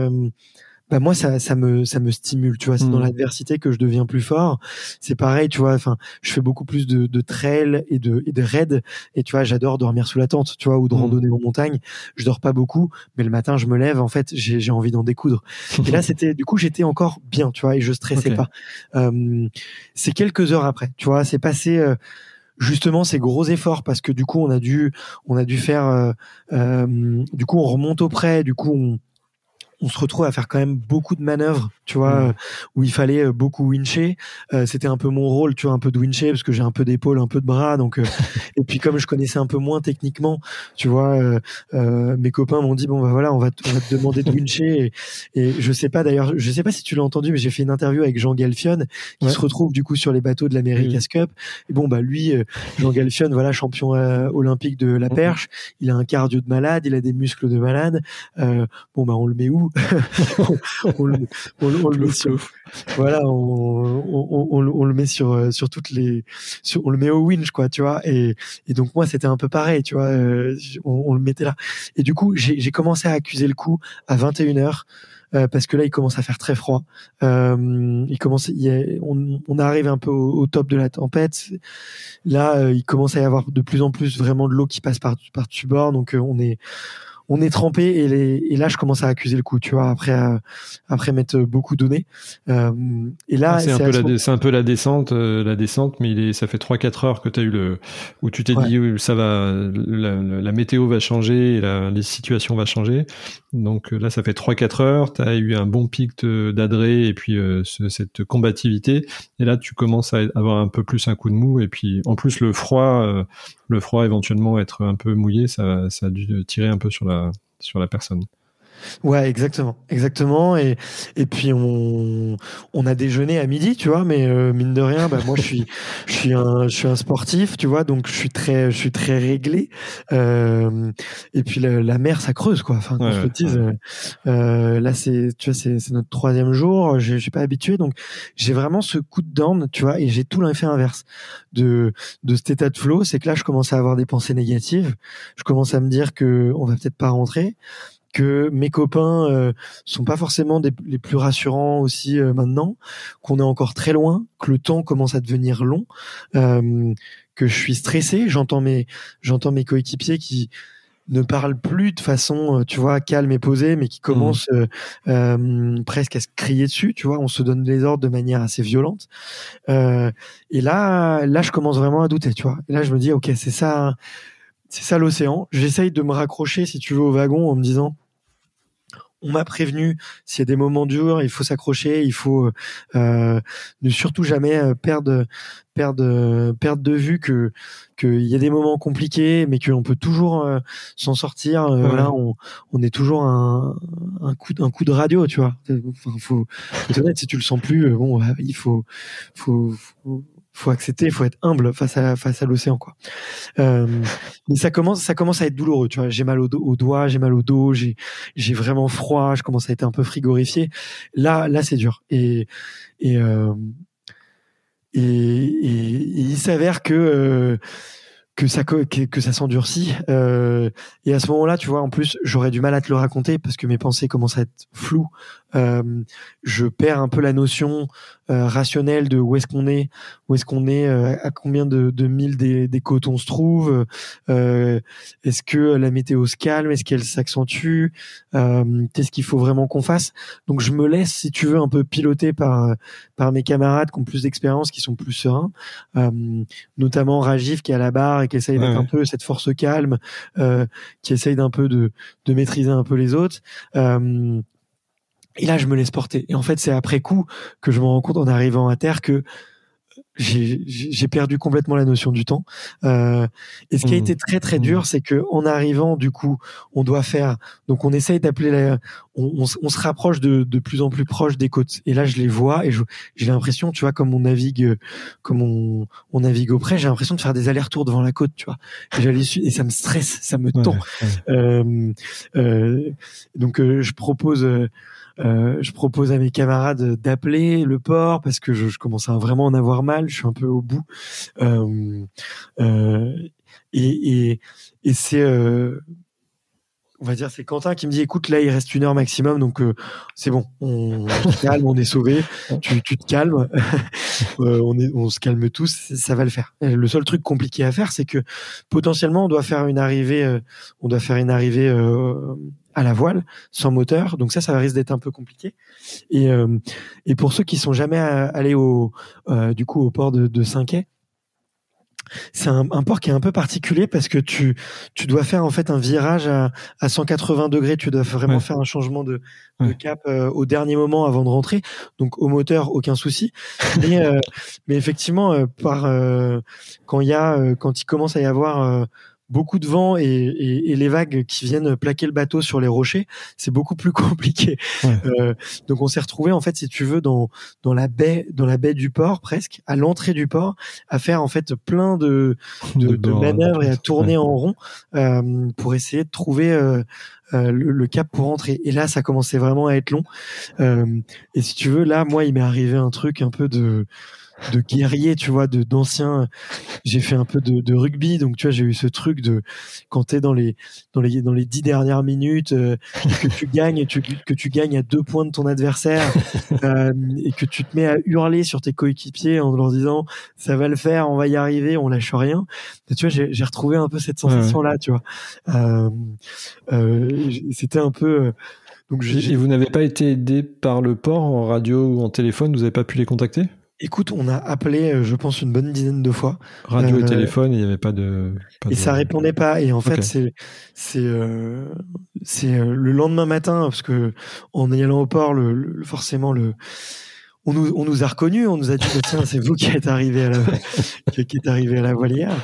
bah moi ça, ça me ça me stimule tu vois. C'est dans mmh. l'adversité que je deviens plus fort. C'est pareil tu vois. Enfin je fais beaucoup plus de, de trail et de et de raid et tu vois j'adore dormir sous la tente tu vois ou de mmh. randonner en montagne. Je dors pas beaucoup mais le matin je me lève. En fait j'ai j'ai envie d'en découdre. Et là c'était du coup j'étais encore bien tu vois et je stressais pas. Euh, c'est quelques heures après tu vois. C'est passé euh, justement ces gros efforts parce que du coup on a dû on a dû faire euh, euh du coup on remonte auprès. Du coup on on se retrouve à faire quand même beaucoup de manœuvres, tu vois, mmh. où il fallait euh, beaucoup wincher. Euh, c'était un peu mon rôle, tu vois, un peu de wincher parce que j'ai un peu d'épaule, un peu de bras, donc. Euh, et puis comme je connaissais un peu moins techniquement, tu vois, mes copains m'ont dit bon bah voilà, on va, on va te demander de wincher. Et, et, je sais pas d'ailleurs, je sais pas si tu l'as entendu, mais j'ai fait une interview avec Jean Galfion qui se retrouve du coup sur les bateaux de l'America's Cup. Et bon bah lui, Jean Galfion, voilà, champion olympique de la mmh. perche, il a un cardio de malade, il a des muscles de malade. bon bah on le met où? on, le, met sur, voilà, on, le met sur euh, sur toutes les, on le met au winch quoi, tu vois. Et, donc moi c'était un peu pareil, tu vois. Euh, on, le mettait là. Et du coup j'ai commencé à accuser le coup à 21 h euh, parce que là il commence à faire très froid. il commence, on, arrive un peu au, top de la tempête. Là, il commence à y avoir de plus en plus vraiment de l'eau qui passe par par dessus bord, donc on est on est trempé et, les, et là je commence à accuser le coup tu vois après euh, après m'être beaucoup donné. Euh, et là ah, c'est un peu la c'est un peu la descente euh, la descente mais il est, ça fait 3 4 heures que tu as eu le où tu t'es dit ça va la, météo va changer et la, les situations vont changer. Donc là ça fait 3 4 heures tu as eu un bon pic d'adré et puis cette combativité. Et là tu commences à avoir un peu plus un coup de mou et puis en plus le froid le froid éventuellement être un peu mouillé, ça, ça a dû tirer un peu sur la, sur la personne. Ouais, exactement, exactement. Et et puis on on a déjeuné à midi, tu vois. Mais euh, mine de rien, bah moi je suis je suis un je suis un sportif, tu vois. Donc je suis très je suis très réglé. Euh, et puis la, mer ça creuse quoi. Enfin, quand je te dise, euh, là c'est tu vois c'est c'est notre troisième jour. Je suis pas habitué, donc j'ai vraiment ce coup de dent, tu vois. Et j'ai tout l'effet inverse de de cet état de flow, c'est que là je commence à avoir des pensées négatives. Je commence à me dire que on va peut-être pas rentrer que mes copains euh, sont pas forcément des, les plus rassurants aussi euh, maintenant, qu'on est encore très loin, que le temps commence à devenir long, euh, que je suis stressé. J'entends mes j'entends mes coéquipiers qui ne parlent plus de façon, euh, tu vois, calme et posée, mais qui mmh. commencent presque à se crier dessus. Tu vois, on se donne les ordres de manière assez violente. et là, là, je commence vraiment à douter. Tu vois, et là, je me dis, ok, c'est ça c'est ça l'océan. J'essaye de me raccrocher, si tu veux, au wagon en me disant on m'a prévenu s'il y a des moments durs, il faut s'accrocher, il faut euh, ne surtout jamais perdre perdre perdre de vue que qu'il y a des moments compliqués, mais qu'on peut toujours s'en sortir. Voilà, on, on est toujours un, un coup un coup de radio, tu vois. Enfin, faut, faut être honnête, si tu le sens plus, bon, il faut, faut, faut faut accepter, faut être humble face à face à l'océan quoi. Euh, mais ça commence ça commence à être douloureux, tu vois. J'ai mal au, au doigt, j'ai mal au dos, j'ai j'ai vraiment froid, je commence à être un peu frigorifié. Là là c'est dur et et, euh, et, et, il s'avère que euh, que ça que, ça s'endurcit euh, et à ce moment-là tu vois en plus j'aurais du mal à te le raconter parce que mes pensées commencent à être floues. Euh, je perds un peu la notion euh, rationnelle de où est-ce qu'on est où est-ce qu'on est, euh, à combien de, de milles des, des côtes on se trouve euh, est-ce que la météo se calme est-ce qu'elle s'accentue qu'est-ce qu'il faut vraiment qu'on fasse. Donc je me laisse si tu veux un peu piloter par par mes camarades qui ont plus d'expérience qui sont plus sereins notamment Rajiv qui est à la barre qui essaye d'être un peu cette force calme qui essaye d'un peu de de maîtriser un peu les autres et là, je me laisse porter. Et en fait, c'est après coup que je me rends compte en arrivant à terre que j'ai perdu complètement la notion du temps. Euh, et ce qui a mmh. été très très dur, mmh. c'est que en arrivant, du coup, on doit faire. Donc, on essaye d'appeler la. On, on, se rapproche de, de plus en plus proche des côtes. Et là, je les vois et j'ai l'impression, tu vois, comme on navigue, comme on, on navigue auprès, j'ai l'impression de faire des allers-retours devant la côte, tu vois. Et, et ça me stresse, ça me tend. Euh, euh, donc, euh, je propose euh, je propose à mes camarades d'appeler le port parce que je, je, commence à vraiment en avoir mal. Je suis un peu au bout. Euh, euh, et, et, et c'est euh, on va dire c'est Quentin qui me dit écoute là il reste une heure maximum donc c'est bon on, se calme on est sauvé. Tu, tu te calmes. On est on se calme tous ça va le faire. Le seul truc compliqué à faire c'est que potentiellement on doit faire une arrivée on doit faire une arrivée à la voile sans moteur donc ça ça risque d'être un peu compliqué et euh, et pour ceux qui sont jamais allés au euh, du coup au port de, de Cinquet c'est un, port qui est un peu particulier parce que tu tu dois faire en fait un virage à, à 180 degrés. Tu dois vraiment faire un changement de, de cap euh, au dernier moment avant de rentrer. Donc au moteur aucun souci. Mais mais effectivement par quand il y a quand il commence à y avoir beaucoup de vent et, et, et, les vagues qui viennent plaquer le bateau sur les rochers, c'est beaucoup plus compliqué. Euh, donc on s'est retrouvé en fait, si tu veux, dans dans la baie, dans la baie du port presque, à l'entrée du port, à faire en fait plein de de, de manœuvres et à tourner en rond euh, pour essayer de trouver euh, euh, le, le, cap pour rentrer. Et là, ça commençait vraiment à être long. Euh, et si tu veux, là, moi, il m'est arrivé un truc un peu de de guerrier, tu vois, de d'anciens. J'ai fait un peu de, de, rugby, donc tu vois, j'ai eu ce truc de quand t'es dans les dans les dans les dix dernières minutes euh, que tu gagnes, tu, que tu gagnes à deux points de ton adversaire euh, et que tu te mets à hurler sur tes coéquipiers en leur disant ça va le faire, on va y arriver, on lâche rien. tu vois, j'ai retrouvé un peu cette sensation là, tu vois. Euh, euh C'était un peu euh, donc et vous n'avez pas été aidé par le port en radio ou en téléphone Vous n'avez pas pu les contacter? Écoute, on a appelé, euh, je pense, une bonne dizaine de fois. Radio et euh, téléphone, il n'y avait pas de. et ça répondait pas. Et en fait, c'est c'est euh, c'est le lendemain matin parce que en allant au port, le, forcément le on nous, on nous a reconnus, on nous a dit tiens c'est vous qui êtes arrivé à la qui est arrivé à la voilière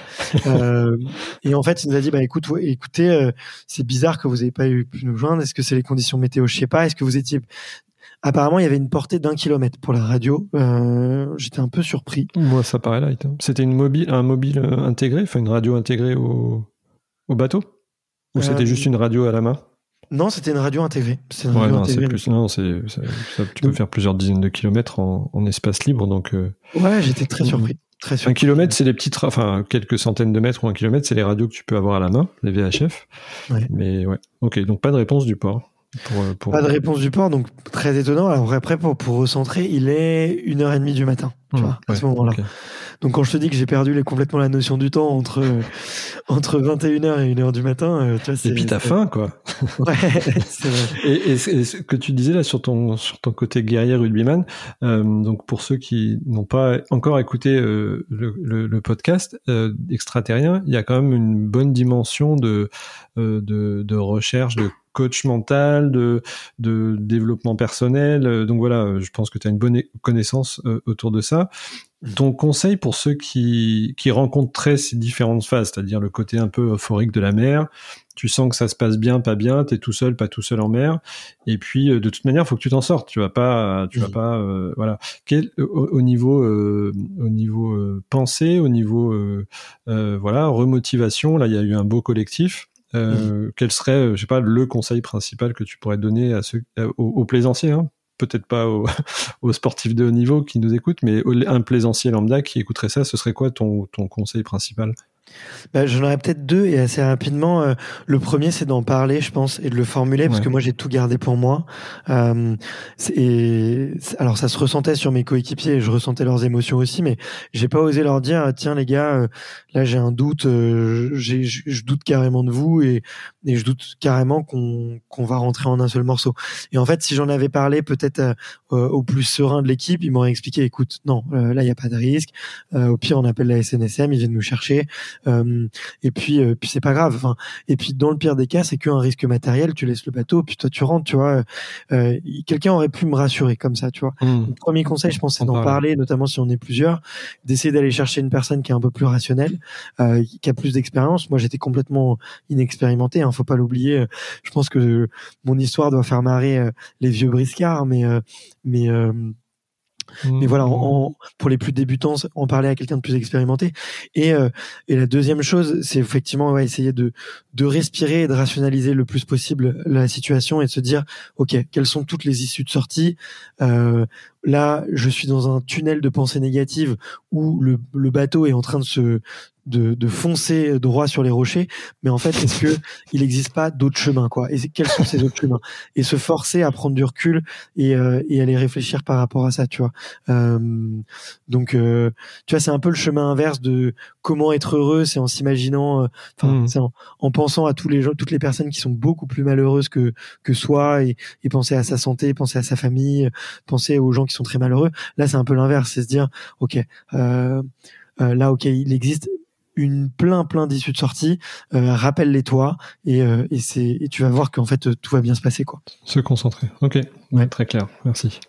euh, et en fait il nous a dit bah écoute écoutez c'est bizarre que vous n'ayez pas eu pu nous joindre est-ce que c'est les conditions météo? Je sais pas est-ce que vous étiez Apparemment, il y avait une portée d'un kilomètre pour la radio. Euh, J'étais un peu surpris. Moi, ça paraît light. Hein. C'était une mobile, un mobile intégré, enfin une radio intégrée au, au bateau? Ou c'était euh, juste une radio à la main? Non, c'était une radio intégrée. Une ouais, non, c'est plus. Non. Tu peux faire plusieurs dizaines de kilomètres en, en espace libre, donc. Euh, ouais, j'étais très surpris. Très surpris. Un kilomètre, c'est les petites, enfin quelques centaines de mètres ou un kilomètre, c'est les radios que tu peux avoir à la main, les VHF. Ouais. Mais ouais. Ok, donc pas de réponse du port. Euh, Pas de réponse du port, donc très étonnant. Alors après, pour, pour recentrer, il est une heure et demie du matin, tu mmh, vois, à ce moment-là. Donc quand je te dis que j'ai perdu les, complètement la notion du temps entre entre 21h et 1h du matin, euh, tu vois, Et puis t'as faim, quoi. ouais, c'est vrai. Et, et, ce que tu disais là sur ton sur ton côté guerrier rugbyman, euh, donc pour ceux qui n'ont pas encore écouté euh, le, le, le, podcast euh, extraterrien, il y a quand même une bonne dimension de euh, de, de recherche, de coach mental, de, de développement personnel. Donc voilà, je pense que tu as une bonne connaissance autour de ça. Mmh. Ton conseil pour ceux qui, qui rencontreraient ces différentes phases, c'est-à-dire le côté un peu euphorique de la mer, tu sens que ça se passe bien, pas bien, t'es tout seul, pas tout seul en mer, et puis de toute manière, faut que tu t'en sortes. Tu vas pas, tu vas pas, voilà. Quel, au, niveau, au niveau pensée, au niveau, voilà, remotivation. Là, il y a eu un beau collectif. Euh, quel serait, euh, je sais pas, le conseil principal que tu pourrais donner à ceux, euh, aux, plaisanciers, hein? Peut-être pas aux, sportifs de haut niveau qui nous écoutent, mais un plaisancier lambda qui écouterait ça, ce serait quoi ton, ton conseil principal? Bah, J'en aurais peut-être deux et assez rapidement. Euh, le premier, c'est d'en parler, je pense, et de le formuler parce que moi, j'ai tout gardé pour moi. Euh, et alors, ça se ressentait sur mes coéquipiers et je ressentais leurs émotions aussi, mais j'ai pas osé leur dire tiens les gars, euh, là j'ai un doute, euh, je doute carrément de vous et, et je doute carrément qu'on, qu'on va rentrer en un seul morceau. Et en fait, si j'en avais parlé peut-être au plus serein de l'équipe, ils m'auraient expliqué écoute, non, là il y a pas de risque. au pire, on appelle la SNSM, ils viennent nous chercher. Euh, et puis, euh, puis c'est pas grave. Enfin, et puis dans le pire des cas, c'est qu'un risque matériel. Tu laisses le bateau, puis toi tu rentres. Tu vois, euh, quelqu'un aurait pu me rassurer comme ça. Tu vois. Mmh. premier conseil, je pense, c'est d'en parler, notamment si on est plusieurs, d'essayer d'aller chercher une personne qui est un peu plus rationnelle, qui a plus d'expérience. Moi, j'étais complètement inexpérimenté. Hein, faut pas l'oublier. Je pense que mon histoire doit faire marrer les vieux briscards, mais mais mais voilà, en, pour les plus débutants, en parler à quelqu'un de plus expérimenté. Et, euh, et la deuxième chose, c'est effectivement ouais, essayer de, de respirer et de rationaliser le plus possible la situation et de se dire, ok, quelles sont toutes les issues de sortie? Euh, Là, je suis dans un tunnel de pensée négative où le, le bateau est en train de se de, de, foncer droit sur les rochers, mais en fait, est-ce que il n'existe pas d'autres chemins, quoi? Et quels sont ces autres chemins? Et se forcer à prendre du recul et, euh, et aller réfléchir par rapport à ça, tu vois? Euh, donc, euh, tu vois, c'est un peu le chemin inverse de comment être heureux, c'est en s'imaginant, euh, enfin, mmh. c'est en, pensant à tous les gens, toutes les personnes qui sont beaucoup plus malheureuses que que soi et, et penser à sa santé, penser à sa famille, penser aux gens qui sont très malheureux. Là, c'est un peu l'inverse, c'est se dire, ok. Euh, là, ok, il existe une plein plein d'issues de sortie, euh, rappelle-les toi et, euh, et c'est et tu vas voir qu'en fait tout va bien se passer quoi. Se concentrer. Ok. Ouais. Très clair. Merci.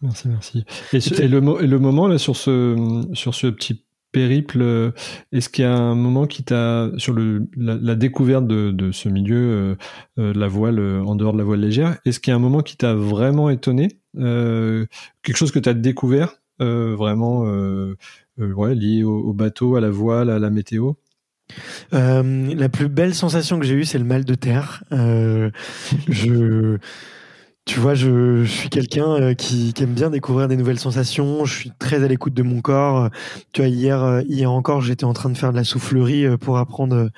Merci merci. Et, le, le moment là sur ce sur ce petit périple, est-ce qu'il y a un moment qui t'a sur le la, découverte de, de, ce milieu, euh, la voile en dehors de la voile légère, est-ce qu'il y a un moment qui t'a vraiment étonné, quelque chose que tu as découvert vraiment euh, ouais, lié au, bateau, à la voile, à la météo euh, La plus belle sensation que j'ai eue, c'est le mal de terre. Euh, je tu vois, je, je suis quelqu'un euh, qui, qui, aime bien découvrir des nouvelles sensations. Je suis très à l'écoute de mon corps. Tu vois, hier, euh, hier encore, j'étais en train de faire de la soufflerie euh, pour apprendre,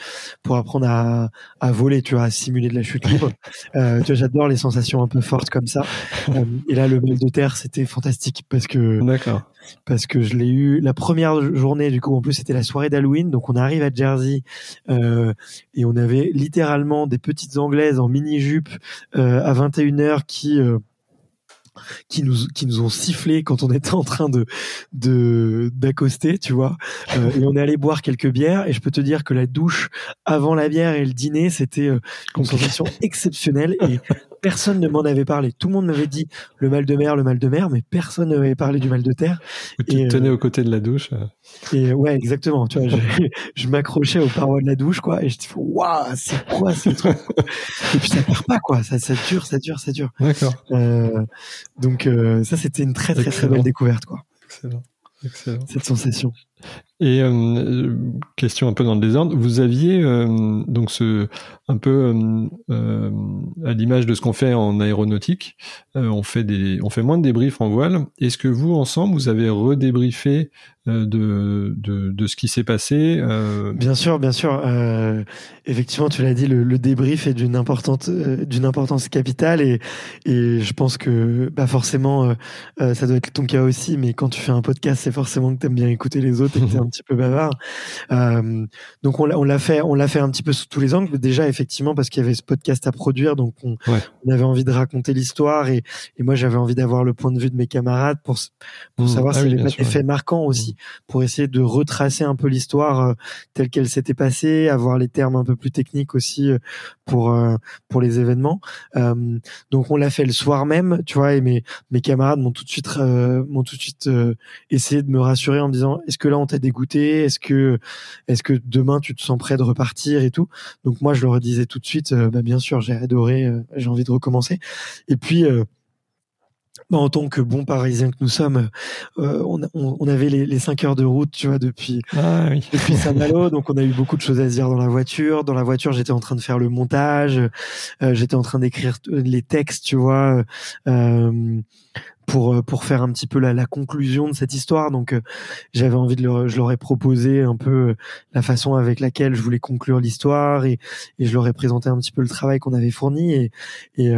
pour apprendre à, à voler. Tu vois, à simuler de la chute libre. Euh, tu vois, j'adore les sensations un peu fortes comme ça. et là, le mal de terre, c'était fantastique parce que, d'accord, parce que je l'ai eu la première journée. Du coup, en plus, c'était la soirée d'Halloween. Donc, on arrive à Jersey et on avait littéralement des petites anglaises en mini jupe à 21 h qui qui euh, qui nous qui nous ont sifflé quand on était en train de de d'accoster, tu vois. Euh, et on est allé boire quelques bières. Et je peux te dire que la douche avant la bière et le dîner, c'était euh, une sensation exceptionnelle. Et personne ne m'en avait parlé. Tout le monde m'avait dit le mal de mer, le mal de mer, mais personne ne m'avait parlé du mal de terre. tu et, tenais aux côtés de la douche. Et ouais, exactement. Tu vois, je, je m'accrochais aux parois de la douche, quoi, et je dis waouh, c'est quoi ce truc Et puis ça part pas, quoi. Ça, ça dure, ça dure, ça dure. D'accord. Euh, donc euh, ça, c'était une très très très belle découverte, quoi. Excellent. Excellent. Cette sensation. Et euh, question un peu dans le désordre, vous aviez euh, donc un peu euh, à l'image de ce qu'on fait en aéronautique, on fait moins de débriefs en voile. Est-ce que vous ensemble vous avez redébriefé de, de, ce qui s'est passé Bien sûr, bien sûr. effectivement, tu l'as dit, le, débrief est d'une d'une importance capitale et et je pense que bah forcément ça doit être ton cas aussi. Mais quand tu fais un podcast, c'est forcément que tu aimes bien écouter les autres que un petit peu bavard. Euh, donc on l'a, on l'a fait, on l'a fait un petit peu sous tous les angles. Déjà effectivement parce qu'il y avait ce podcast à produire, donc on, on avait envie de raconter l'histoire et, et moi j'avais envie d'avoir le point de vue de mes camarades pour pour mmh. savoir ah s'il y avait des faits marquants aussi, mmh. pour essayer de retracer un peu l'histoire euh, telle qu'elle s'était passée, avoir les termes un peu plus techniques aussi euh, pour pour les événements. donc on l'a fait le soir même, tu vois, et mes mes camarades m'ont tout de suite m'ont tout de suite essayé de me rassurer en me disant est-ce que là on t'a dégoûté est-ce que est-ce que demain tu te sens prêt de repartir et tout? Donc moi je leur disais tout de suite euh, bah bien sûr j'ai adoré euh, j'ai envie de recommencer et puis euh, bah, en tant que bon parisien que nous sommes, on, on, avait les, les 5 heures de route, tu vois, depuis, ah, oui. depuis Saint-Malo. donc, on a eu beaucoup de choses à dire dans la voiture. Dans la voiture, j'étais en train de faire le montage. j'étais en train d'écrire les textes, tu vois. Euh, pour euh, pour faire un petit peu la, la conclusion de cette histoire. Donc euh, j'avais envie de leur, je leur ai proposé un peu euh, la façon avec laquelle je voulais conclure l'histoire et, et je leur ai présenté un petit peu le travail qu'on avait fourni et, et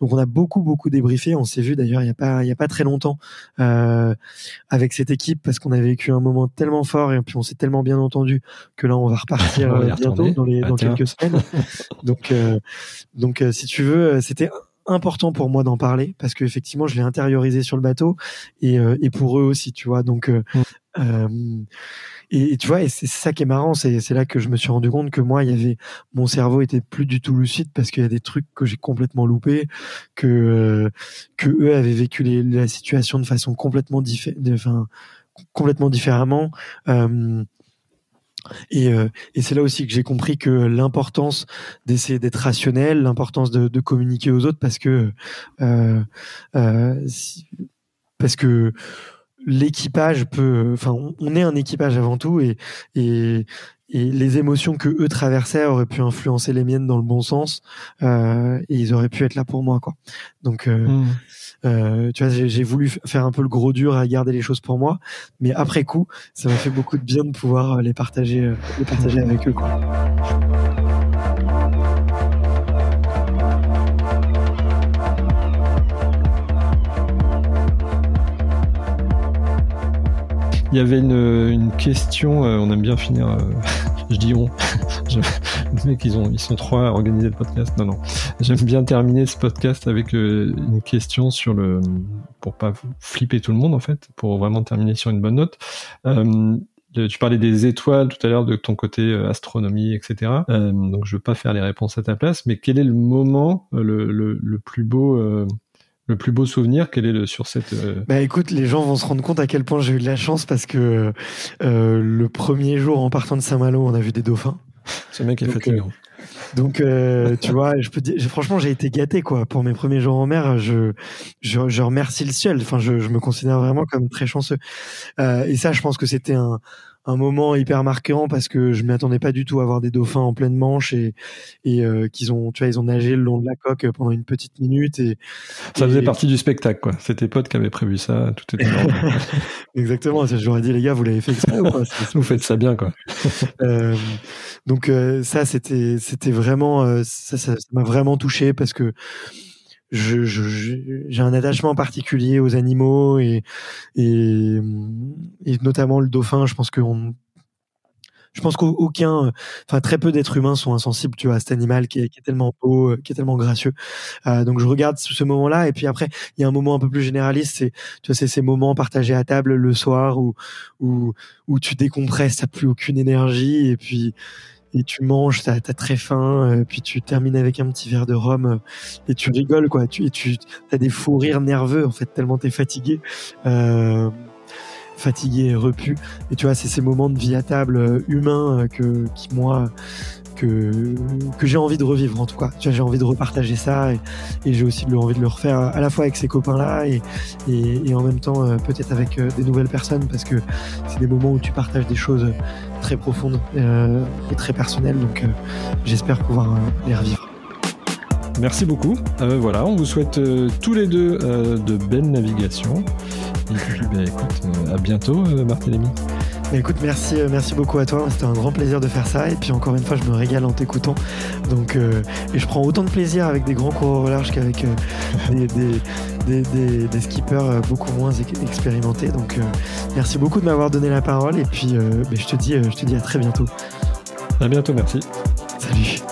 donc on a beaucoup beaucoup débriefé. On s'est vu d'ailleurs il y a pas il y a pas très longtemps euh, avec cette équipe parce qu'on a vécu un moment tellement fort et puis on s'est tellement bien entendu que là on va repartir bientôt dans les dans quelques semaines. donc donc si tu veux c'était important pour moi d'en parler parce que effectivement je l'ai intériorisé sur le bateau et, euh, et pour eux aussi tu vois donc euh, mm. euh, et, tu vois et c'est ça qui est marrant c'est c'est là que je me suis rendu compte que moi il y avait mon cerveau était plus du tout lucide parce qu'il y a des trucs que j'ai complètement loupé que que eux avaient vécu les, la situation de façon complètement différente enfin complètement différemment euh, et, euh, et c'est là aussi que j'ai compris que l'importance d'essayer d'être rationnel, l'importance de, de, communiquer aux autres, parce que euh, euh, parce que l'équipage peut, enfin, on est un équipage avant tout, et, et, et les émotions que eux traversaient auraient pu influencer les miennes dans le bon sens, euh, et ils auraient pu être là pour moi, quoi. Donc euh, mmh. Euh, tu vois, j'ai voulu faire un peu le gros dur à garder les choses pour moi, mais après coup, ça m'a fait beaucoup de bien de pouvoir euh, les partager, euh, les partager avec eux. Quoi. Il y avait une, une question, on aime bien finir je dis on. Les mecs, ils, ont, ils sont trois à organiser le podcast. Non, non. J'aime bien terminer ce podcast avec euh, une question sur le. pour pas flipper tout le monde, en fait, pour vraiment terminer sur une bonne note. Euh, tu parlais des étoiles tout à l'heure de ton côté euh, astronomie, etc. donc je veux pas faire les réponses à ta place, mais quel est le moment le, le, le plus beau le plus beau souvenir Quel est le sur cette euh, Bah écoute, les gens vont se rendre compte à quel point j'ai eu de la chance parce que euh, le premier jour en partant de Saint-Malo, on a vu des dauphins. Ce mec est fatigant. donc euh, tu vois, je peux dire, franchement, j'ai été gâté quoi. Pour mes premiers jours en mer, je je, je remercie le ciel. Enfin, je, je me considère vraiment comme très chanceux. et ça, je pense que c'était un un moment hyper marquant parce que je m'attendais pas du tout à voir des dauphins en pleine manche et, et euh, qu'ils ont, tu vois, ils ont nagé le long de la coque pendant une petite minute et ça faisait partie du spectacle, quoi. C'était potes qui avaient prévu ça, tout était Exactement. J'aurais dit les gars, vous l'avez fait exprès ou quoi Vous faites ça bien, quoi. euh, donc euh, ça, c'était, c'était vraiment, euh, ça, ça m'a vraiment touché parce que je, j'ai un attachement particulier aux animaux et, et, et notamment le dauphin. Je pense qu'on je pense qu'aucun, enfin très peu d'êtres humains sont insensibles, tu vois, à cet animal qui est, tellement beau, qui est tellement gracieux. Euh, donc je regarde ce moment-là, et puis après il y a un moment un peu plus généraliste, c'est tu vois, c'est ces moments partagés à table le soir où où où tu décompresses, t'as plus aucune énergie, et puis et tu manges, t'as as très faim, euh, puis tu termines avec un petit verre de rhum euh, et tu rigoles quoi. Tu, et tu as des fous rires nerveux en fait tellement t'es fatigué, euh, fatigué et repu. Et tu vois, c'est ces moments de vie à table euh, humains que qui moi que, que j'ai envie de revivre en tout cas. J'ai envie de repartager ça et, j'ai aussi envie de le refaire à la fois avec ces copains-là et, et, en même temps peut-être avec des nouvelles personnes parce que c'est des moments où tu partages des choses très profondes euh, et très personnelles. Donc j'espère pouvoir les revivre. Merci beaucoup. voilà, on vous souhaite tous les deux de belles navigations. Et puis, bah, écoute, à bientôt, Barthélémy. Écoute, merci, euh, merci beaucoup à toi. C'était un grand plaisir de faire ça. Et puis encore une fois, je me régale en t'écoutant. Donc, euh, et je prends autant de plaisir avec des grands coureurs au large qu'avec euh, des, skippers beaucoup moins expérimentés. Donc, merci beaucoup de m'avoir donné la parole. Et puis, ben, je te dis, je te dis à très bientôt. À bientôt, merci. Salut.